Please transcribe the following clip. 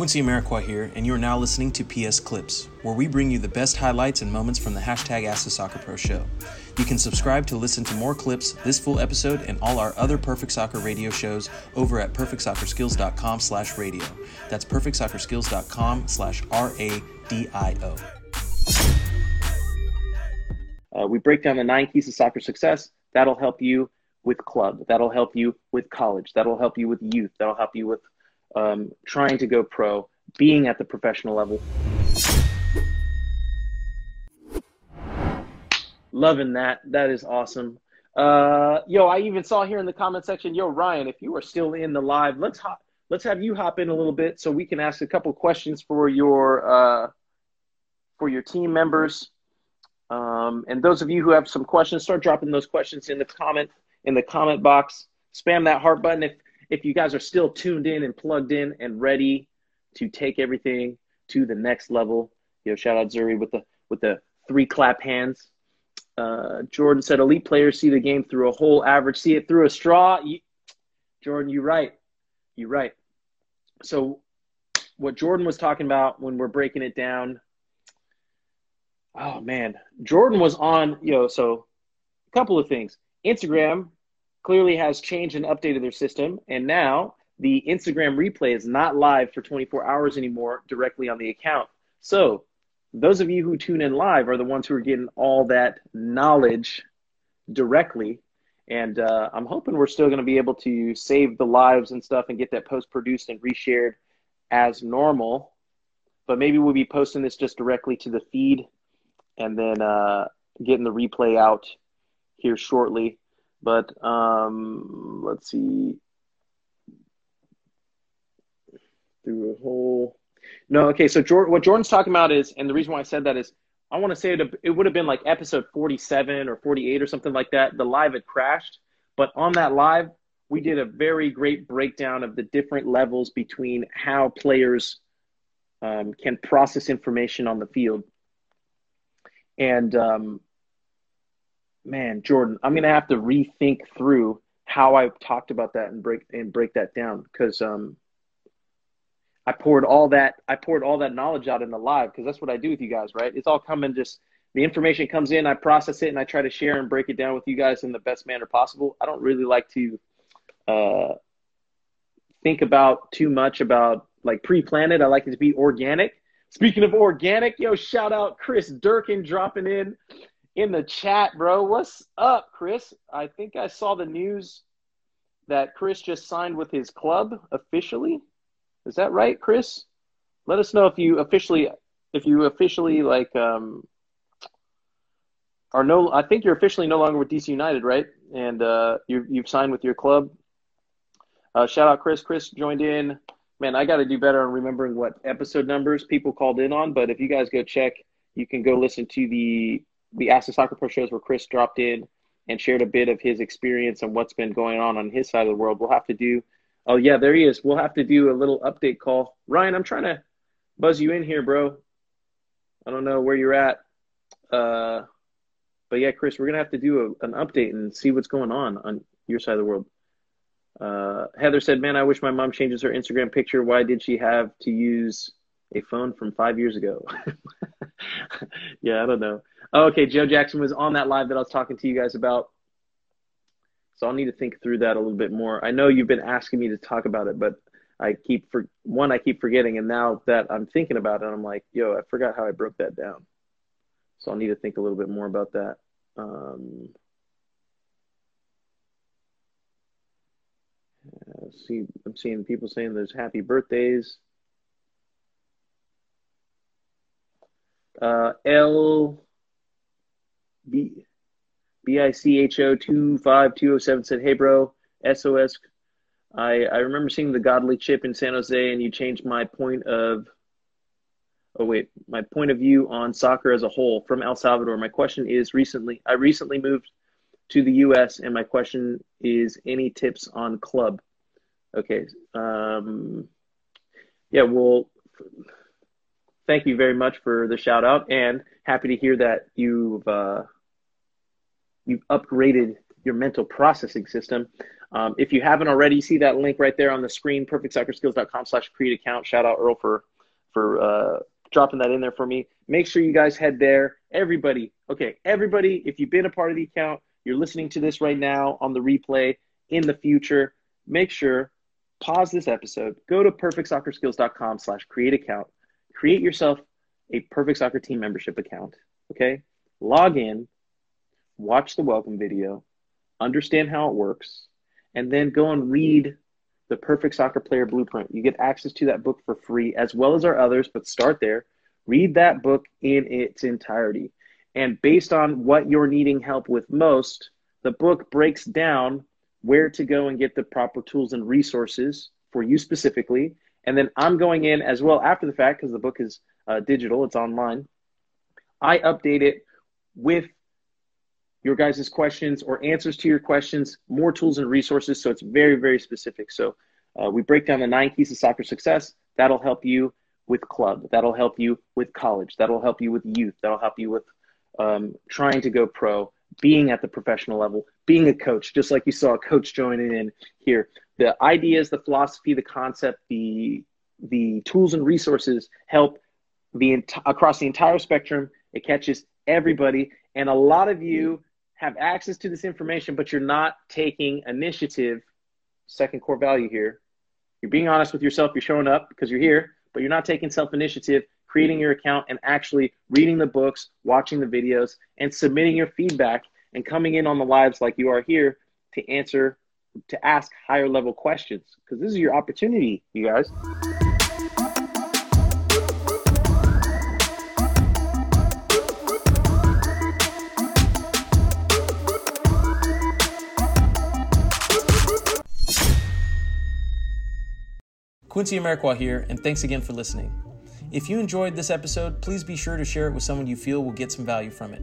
Quincy Amarikwa here, and you are now listening to PS Clips, where we bring you the best highlights and moments from the hashtag Ask the Soccer Pro show. You can subscribe to listen to more clips, this full episode, and all our other Perfect Soccer radio shows over at perfectsoccerskills.com slash radio. That's perfectsoccerskills.com slash R-A-D-I-O. Uh, we break down the nine keys to soccer success. That'll help you with club. That'll help you with college. That'll help you with youth. That'll help you with um, trying to go pro, being at the professional level. Loving that. That is awesome. Uh, yo, I even saw here in the comment section, yo, Ryan, if you are still in the live, let's hop, let's have you hop in a little bit so we can ask a couple questions for your uh, for your team members. Um, and those of you who have some questions, start dropping those questions in the comment in the comment box. Spam that heart button if if you guys are still tuned in and plugged in and ready to take everything to the next level. Yo, shout out Zuri with the with the three clap hands. Uh, Jordan said, "Elite players see the game through a whole average, see it through a straw." You, Jordan, you're right. You're right. So, what Jordan was talking about when we're breaking it down. Oh man, Jordan was on. You know, so a couple of things. Instagram clearly has changed and updated their system. And now the Instagram replay is not live for 24 hours anymore directly on the account. So those of you who tune in live are the ones who are getting all that knowledge directly. And uh, I'm hoping we're still going to be able to save the lives and stuff and get that post produced and reshared as normal. But maybe we'll be posting this just directly to the feed and then uh, getting the replay out here shortly. But um, let's see. Through a whole. No, okay. So Jordan, what Jordan's talking about is, and the reason why I said that is, I want to say it, it would have been like episode 47 or 48 or something like that. The live had crashed, but on that live, we did a very great breakdown of the different levels between how players um, can process information on the field. And um, man, Jordan, I'm gonna have to rethink through how I talked about that and break and break that down because um, I poured all that I poured all that knowledge out in the live because that's what I do with you guys, right? It's all coming just the information comes in, I process it, and I try to share and break it down with you guys in the best manner possible. I don't really like to uh, think about too much about like pre-planned. I like it to be organic. Speaking of organic, yo, shout out Chris Durkin dropping in in the chat, bro. What's up, Chris? I think I saw the news that Chris just signed with his club officially. Is that right, Chris? Let us know if you officially if you officially like um are no I think you're officially no longer with DC United, right? And uh you you've signed with your club. Uh, shout out Chris. Chris joined in. Man, I got to do better on remembering what episode numbers people called in on. But if you guys go check, you can go listen to the the Ask the Soccer Pro shows where Chris dropped in and shared a bit of his experience and what's been going on on his side of the world. We'll have to do. Oh yeah, there he is. We'll have to do a little update call. Ryan, I'm trying to buzz you in here, bro. I don't know where you're at. Uh, but yeah, Chris, we're gonna have to do a, an update and see what's going on on your side of the world. Uh, Heather said, "Man, I wish my mom changes her Instagram picture. Why did she have to use a phone from five years ago?" yeah, I don't know. Oh, okay, Joe Jackson was on that live that I was talking to you guys about. So I'll need to think through that a little bit more. I know you've been asking me to talk about it, but I keep for one I keep forgetting, and now that I'm thinking about it, I'm like, yo, I forgot how I broke that down. So I'll need to think a little bit more about that. Um, see, I'm seeing people saying there's happy birthdays. Uh, L B B I C H O two five two zero oh seven said, "Hey, bro, SOS. I I remember seeing the Godly chip in San Jose, and you changed my point of. Oh wait, my point of view on soccer as a whole from El Salvador. My question is: recently, I recently moved to the U.S., and my question is: any tips on club? Okay. Um, yeah. Well, thank you very much for the shout out, and happy to hear that you've. Uh, you've upgraded your mental processing system. Um, if you haven't already, see that link right there on the screen, perfectsoccerskills.com slash create account. Shout out Earl for, for uh, dropping that in there for me. Make sure you guys head there. Everybody, okay, everybody, if you've been a part of the account, you're listening to this right now on the replay in the future, make sure, pause this episode, go to perfectsoccerskills.com slash create account, create yourself a Perfect Soccer Team membership account, okay? Log in, watch the welcome video, understand how it works, and then go and read the Perfect Soccer Player Blueprint. You get access to that book for free, as well as our others, but start there. Read that book in its entirety. And based on what you're needing help with most, the book breaks down where to go and get the proper tools and resources for you specifically. And then I'm going in as well after the fact because the book is uh, digital, it's online. I update it with your guys' questions or answers to your questions, more tools and resources. So it's very, very specific. So uh, we break down the nine keys to soccer success. That'll help you with club. That'll help you with college. That'll help you with youth. That'll help you with um, trying to go pro, being at the professional level, being a coach, just like you saw a coach joining in here. The ideas, the philosophy, the concept, the the tools and resources help the across the entire spectrum. It catches everybody, and a lot of you have access to this information, but you're not taking initiative. Second core value here. You're being honest with yourself. You're showing up because you're here, but you're not taking self initiative, creating your account, and actually reading the books, watching the videos, and submitting your feedback and coming in on the lives like you are here to answer, to ask higher level questions because this is your opportunity, you guys. Quincy Amarikwa here, and thanks again for listening. If you enjoyed this episode, please be sure to share it with someone you feel will get some value from it.